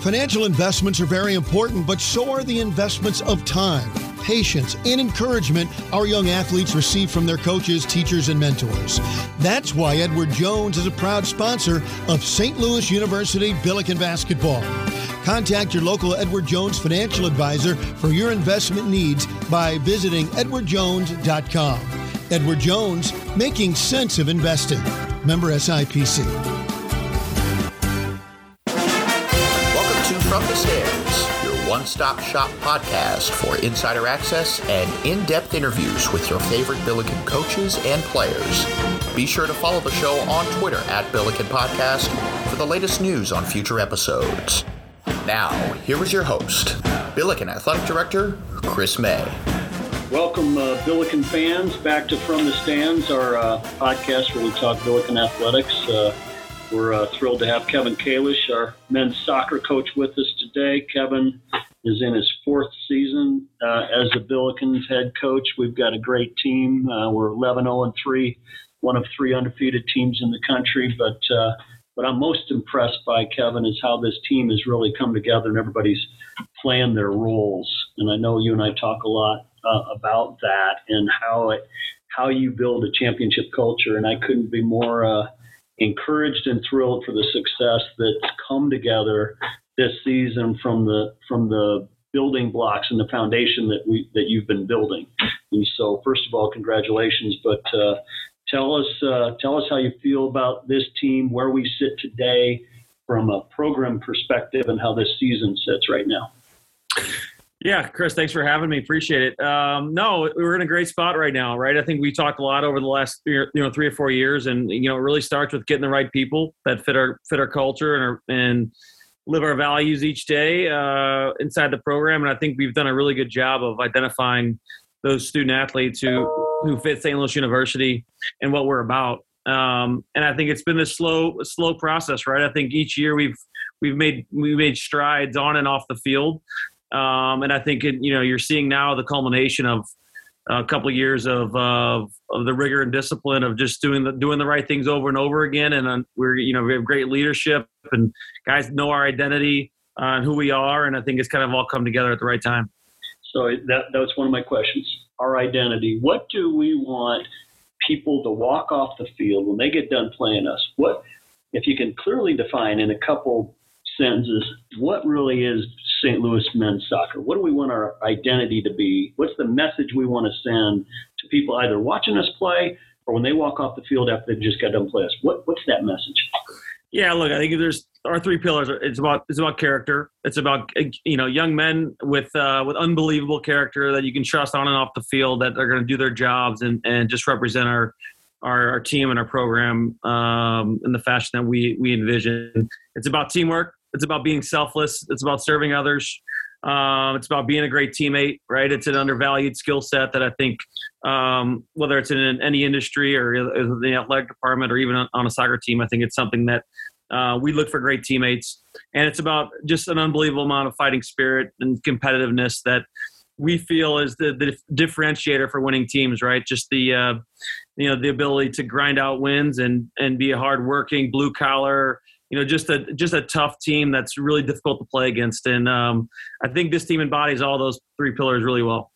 Financial investments are very important, but so are the investments of time, patience, and encouragement our young athletes receive from their coaches, teachers, and mentors. That's why Edward Jones is a proud sponsor of St. Louis University Billiken Basketball. Contact your local Edward Jones financial advisor for your investment needs by visiting edwardjones.com. Edward Jones, making sense of investing. Member SIPC. From the Stands, your one stop shop podcast for insider access and in depth interviews with your favorite Billiken coaches and players. Be sure to follow the show on Twitter at Billiken Podcast for the latest news on future episodes. Now, here is your host, Billiken Athletic Director Chris May. Welcome, uh, Billiken fans, back to From the Stands, our uh, podcast where we talk Billiken athletics. Uh, we're uh, thrilled to have Kevin Kalish, our men's soccer coach, with us today. Kevin is in his fourth season uh, as the Billiken's head coach. We've got a great team. Uh, we're 11 0 and 3, one of three undefeated teams in the country. But what I'm most impressed by, Kevin, is how this team has really come together and everybody's playing their roles. And I know you and I talk a lot uh, about that and how it how you build a championship culture. And I couldn't be more uh, encouraged and thrilled for the success that's come together this season from the from the building blocks and the foundation that we that you've been building. And so, first of all, congratulations. But uh, tell us uh, tell us how you feel about this team, where we sit today from a program perspective, and how this season sits right now. Yeah, Chris, thanks for having me. Appreciate it. Um, no, we're in a great spot right now, right? I think we talked a lot over the last you know three or four years, and you know it really starts with getting the right people that fit our fit our culture and our, and live our values each day uh, inside the program. And I think we've done a really good job of identifying those student athletes who who fit St. Louis University and what we're about. Um, and I think it's been a slow slow process, right? I think each year we've we've made we made strides on and off the field. Um, and I think it, you know you're seeing now the culmination of a couple of years of, of the rigor and discipline of just doing the doing the right things over and over again. And uh, we're you know we have great leadership and guys know our identity uh, and who we are. And I think it's kind of all come together at the right time. So that that's one of my questions. Our identity. What do we want people to walk off the field when they get done playing us? What if you can clearly define in a couple sentences what really is St. Louis men's soccer? What do we want our identity to be? What's the message we want to send to people either watching us play or when they walk off the field after they've just got done playing us? What, what's that message? Yeah, look, I think there's our three pillars. It's about it's about character. It's about you know young men with uh, with unbelievable character that you can trust on and off the field that are going to do their jobs and and just represent our our, our team and our program um, in the fashion that we we envision. It's about teamwork. It's about being selfless. It's about serving others. Um, it's about being a great teammate, right? It's an undervalued skill set that I think, um, whether it's in any industry or in the athletic department or even on a soccer team, I think it's something that uh, we look for great teammates. And it's about just an unbelievable amount of fighting spirit and competitiveness that we feel is the, the differentiator for winning teams, right? Just the, uh, you know, the ability to grind out wins and, and be a hardworking blue collar, you know just a just a tough team that's really difficult to play against. And um, i think this team embodies all those three pillars really well.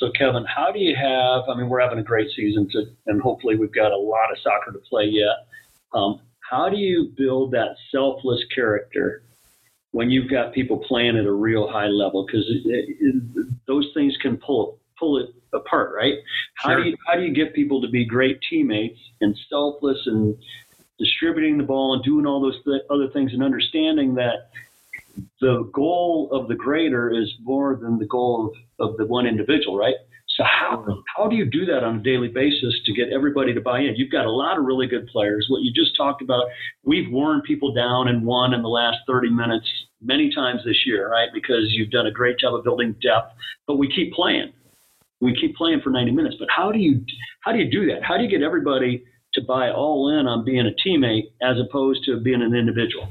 So kevin how do you have i mean we're having a great season to, and hopefully we've got a lot of soccer to play yet. Um, how do you build that selfless character when you've got people playing at a real high level? Because those things can pull pull it apart right? How sure. do you how do you get people to be great teammates and selfless and distributing the ball and doing all those th- other things and understanding that the goal of the greater is more than the goal of, of the one individual, right? So how how do you do that on a daily basis to get everybody to buy in? You've got a lot of really good players. What you just talked about, we've worn people down and won in the last 30 minutes many times this year, right? Because you've done a great job of building depth, but we keep playing. We keep playing for 90 minutes. But how do you how do you do that? How do you get everybody to buy all in on being a teammate as opposed to being an individual?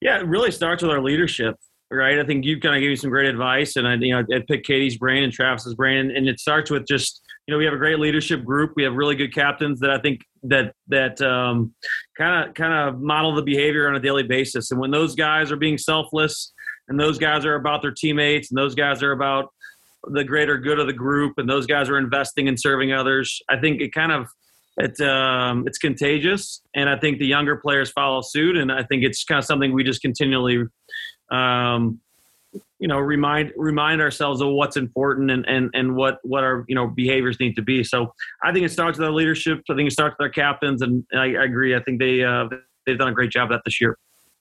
Yeah, it really starts with our leadership. right? I think you kind of gave me some great advice, and I, you know, I picked Katie's brain and Travis's brain, and it starts with just, you know, we have a great leadership group. We have really good captains that I think that that kind of kind of model the behavior on a daily basis. And when those guys are being selfless, and those guys are about their teammates, and those guys are about the greater good of the group, and those guys are investing and serving others, I think it kind of it's um, it's contagious, and I think the younger players follow suit, and I think it's kind of something we just continually, um, you know, remind remind ourselves of what's important and and and what what our you know behaviors need to be. So I think it starts with our leadership. I think it starts with our captains, and I, I agree. I think they uh, they've done a great job of that this year.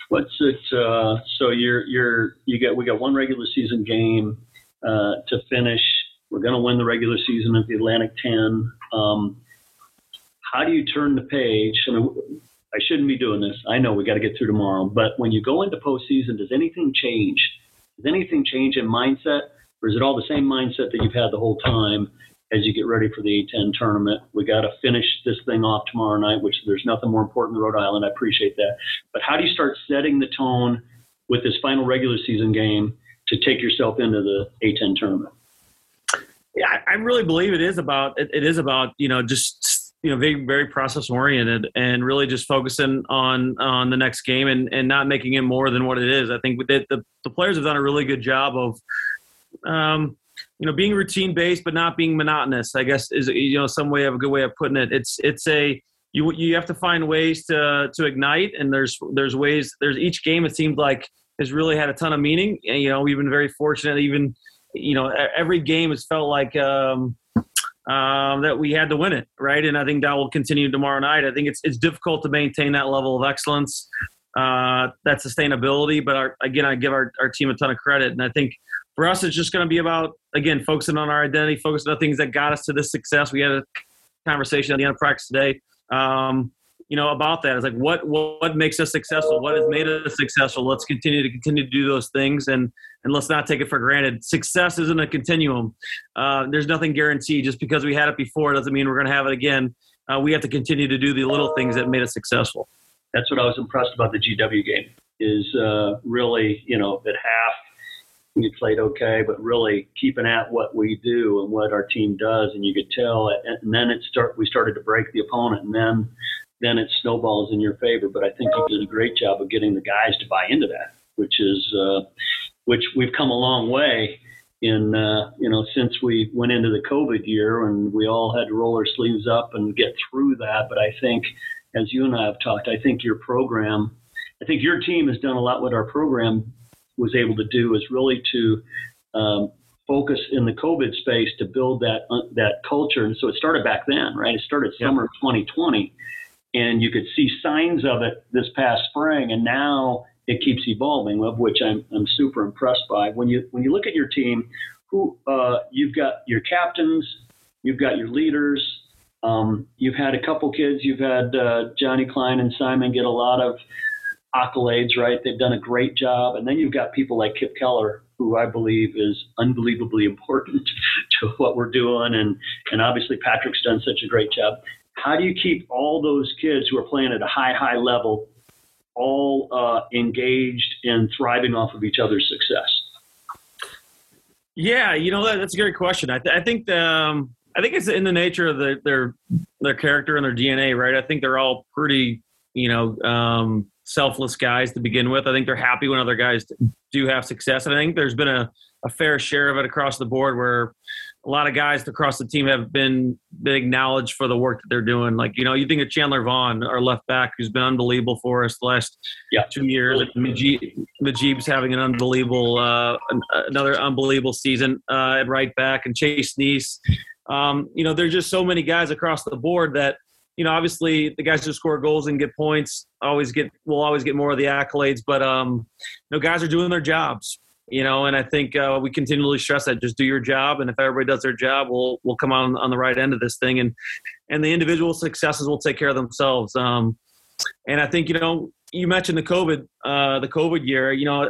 What's it? Uh, so you're you're you get we got one regular season game uh, to finish. We're going to win the regular season at the Atlantic 10. Um, how do you turn the page? I I shouldn't be doing this. I know we got to get through tomorrow, but when you go into postseason, does anything change? Does anything change in mindset, or is it all the same mindset that you've had the whole time as you get ready for the A10 tournament? We got to finish this thing off tomorrow night, which there's nothing more important than Rhode Island. I appreciate that. But how do you start setting the tone with this final regular season game to take yourself into the A10 tournament? Yeah, I really believe it is about it is about you know just you know very very process oriented and really just focusing on on the next game and and not making it more than what it is. I think the the, the players have done a really good job of. Um, you know, being routine based but not being monotonous, I guess is you know some way of a good way of putting it. It's it's a you you have to find ways to to ignite, and there's there's ways there's each game. It seemed like has really had a ton of meaning. And, you know, we've been very fortunate. Even you know, every game has felt like um, um, that we had to win it, right? And I think that will continue tomorrow night. I think it's it's difficult to maintain that level of excellence, uh, that sustainability. But our, again, I give our, our team a ton of credit, and I think for us, it's just going to be about again focusing on our identity, focusing on things that got us to this success. We had a conversation at the end of practice today. Um, you know about that. It's like what what makes us successful? What has made us successful? Let's continue to continue to do those things, and and let's not take it for granted. Success isn't a continuum. Uh, there's nothing guaranteed. Just because we had it before doesn't mean we're going to have it again. Uh, we have to continue to do the little things that made us successful. That's what I was impressed about the GW game. Is uh, really you know at half we played okay, but really keeping at what we do and what our team does, and you could tell. And then it start we started to break the opponent, and then then it snowballs in your favor. But I think you did a great job of getting the guys to buy into that, which is uh, which we've come a long way in uh, you know since we went into the COVID year and we all had to roll our sleeves up and get through that. But I think, as you and I have talked, I think your program, I think your team has done a lot. What our program was able to do is really to um, focus in the COVID space to build that uh, that culture. And so it started back then, right? It started summer yep. 2020 and you could see signs of it this past spring, and now it keeps evolving, of which I'm, I'm super impressed by. When you when you look at your team, who uh, you've got your captains, you've got your leaders, um, you've had a couple kids, you've had uh, Johnny Klein and Simon get a lot of accolades, right? They've done a great job, and then you've got people like Kipp Keller, who I believe is unbelievably important to what we're doing, and and obviously Patrick's done such a great job how do you keep all those kids who are playing at a high, high level all uh, engaged and thriving off of each other's success? Yeah, you know that, that's a great question. I, th- I think um, I think it's in the nature of the, their their character and their DNA, right? I think they're all pretty, you know, um, selfless guys to begin with. I think they're happy when other guys do have success, and I think there's been a, a fair share of it across the board where a lot of guys across the team have been been acknowledged for the work that they're doing. Like you know, you think of Chandler Vaughn, our left back, who's been unbelievable for us the last yeah. two years. Mujeeb's having an unbelievable, uh, another unbelievable season uh, at right back, and Chase Neese. Um, you know, there's just so many guys across the board that you know, obviously the guys who score goals and get points always get will always get more of the accolades, but um, you know, guys are doing their jobs you know, and I think uh, we continually stress that just do your job, and if everybody does their job, we'll we'll come on on the right end of this thing, and and the individual successes will take care of themselves. Um, and I think you know, you mentioned the COVID, uh, the COVID year. You know,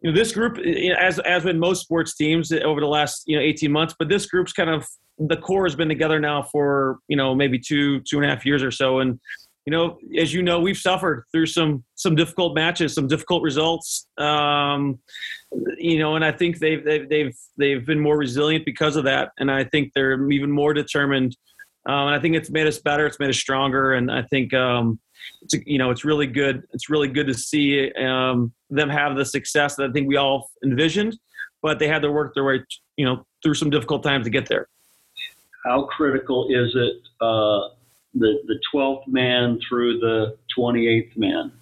you know this group, as as with most sports teams over the last you know 18 months, but this group's kind of the core has been together now for you know maybe two two and a half years or so, and you know, as you know, we've suffered through some some difficult matches, some difficult results. Um, you know, and I think they've they've they've they've been more resilient because of that, and I think they're even more determined. Um, and I think it's made us better. It's made us stronger, and I think um, it's you know it's really good. It's really good to see um, them have the success that I think we all envisioned, but they had to work their way, you know, through some difficult times to get there. How critical is it? Uh the, the 12th man through the 28th man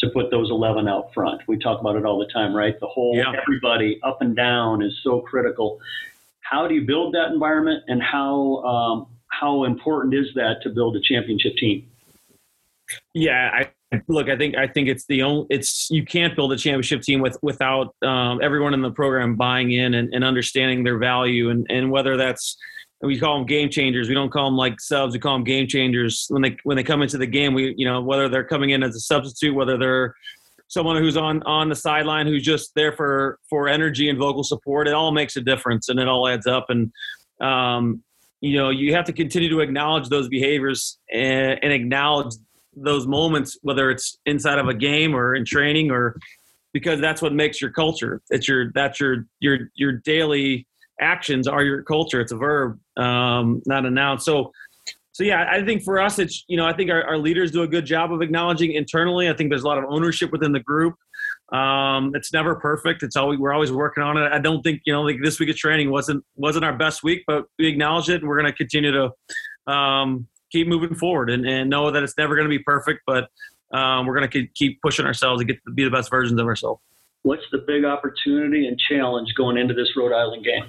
to put those 11 out front. We talk about it all the time, right? The whole yeah. everybody up and down is so critical. How do you build that environment, and how um, how important is that to build a championship team? Yeah, I look. I think I think it's the only. It's you can't build a championship team with without um, everyone in the program buying in and, and understanding their value, and and whether that's we call them game changers. We don't call them like subs. We call them game changers. When they when they come into the game, we you know whether they're coming in as a substitute, whether they're someone who's on on the sideline who's just there for for energy and vocal support. It all makes a difference, and it all adds up. And um, you know you have to continue to acknowledge those behaviors and, and acknowledge those moments, whether it's inside of a game or in training or because that's what makes your culture. It's your that's your your your daily actions are your culture. It's a verb, um, not a noun. So, so yeah, I think for us, it's you know, I think our, our leaders do a good job of acknowledging internally. I think there's a lot of ownership within the group. Um, it's never perfect. It's always we're always working on it. I don't think you know like this week of training wasn't wasn't our best week, but we acknowledge it and we're going to continue to um, keep moving forward and, and know that it's never going to be perfect, but um, we're going to keep pushing ourselves to get to be the best versions of ourselves. What's the big opportunity and challenge going into this Rhode Island game?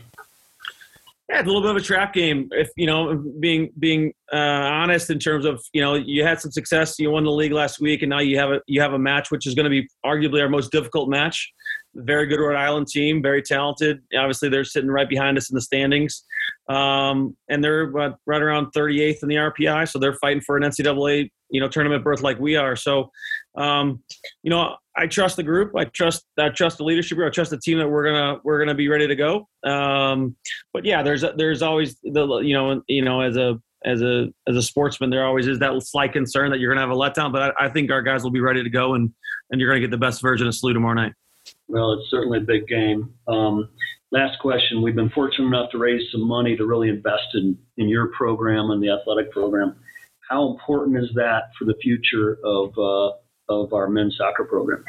Yeah, it's a little bit of a trap game. If you know, being being uh, honest in terms of you know, you had some success. You won the league last week, and now you have a you have a match which is going to be arguably our most difficult match. Very good Rhode Island team, very talented. Obviously, they're sitting right behind us in the standings, um, and they're right around 38th in the RPI, so they're fighting for an NCAA you know tournament berth like we are. So, um, you know, I trust the group. I trust I trust the leadership group. I trust the team that we're gonna we're gonna be ready to go. Um, but yeah, there's there's always the you know you know as a as a as a sportsman, there always is that slight concern that you're gonna have a letdown. But I, I think our guys will be ready to go, and and you're gonna get the best version of SLU tomorrow night. Well, it's certainly a big game. Um, last question: We've been fortunate enough to raise some money to really invest in in your program and the athletic program. How important is that for the future of uh, of our men's soccer program?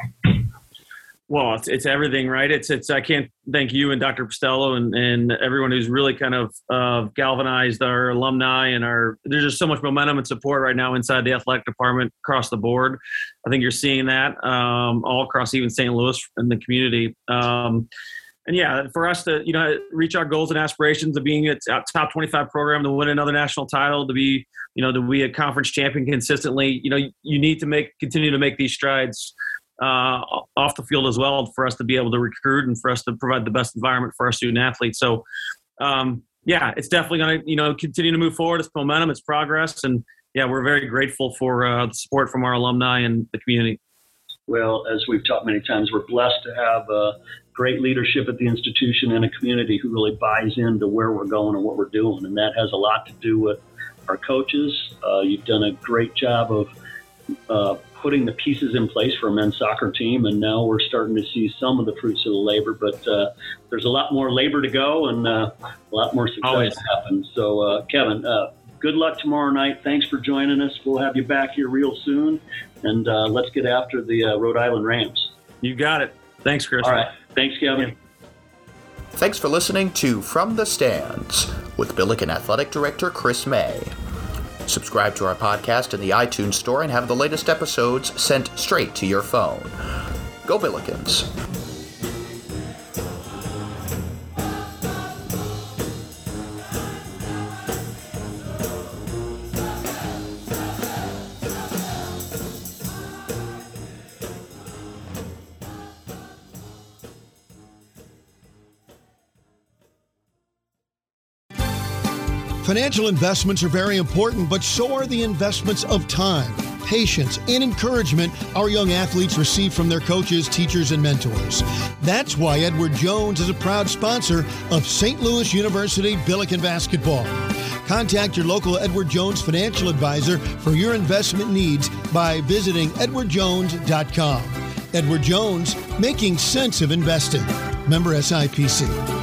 Well, it's, it's everything, right? It's it's. I can't thank you and Dr. Pestello and, and everyone who's really kind of uh, galvanized our alumni and our. There's just so much momentum and support right now inside the athletic department across the board. I think you're seeing that um, all across even St. Louis and the community. Um, and yeah, for us to you know reach our goals and aspirations of being a top 25 program to win another national title, to be you know to be a conference champion consistently, you know you need to make continue to make these strides uh, off the field as well for us to be able to recruit and for us to provide the best environment for our student athletes. So um, yeah, it's definitely going to you know continue to move forward. It's momentum, it's progress, and yeah, we're very grateful for uh, the support from our alumni and the community. Well, as we've talked many times, we're blessed to have uh, great leadership at the institution and a community who really buys into where we're going and what we're doing. And that has a lot to do with our coaches. Uh, you've done a great job of uh, putting the pieces in place for a men's soccer team, and now we're starting to see some of the fruits of the labor. But uh, there's a lot more labor to go and uh, a lot more success Always. to happen. So, uh, Kevin, uh, good luck tomorrow night. Thanks for joining us. We'll have you back here real soon, and let's get after the Rhode Island Rams. You got it. Thanks, Chris. All right. Thanks, Kevin. Thanks for listening to From the Stands with Billiken Athletic Director Chris May. Subscribe to our podcast in the iTunes Store and have the latest episodes sent straight to your phone. Go Billikens! Financial investments are very important, but so are the investments of time, patience, and encouragement our young athletes receive from their coaches, teachers, and mentors. That's why Edward Jones is a proud sponsor of St. Louis University Billiken Basketball. Contact your local Edward Jones financial advisor for your investment needs by visiting edwardjones.com. Edward Jones, making sense of investing. Member SIPC.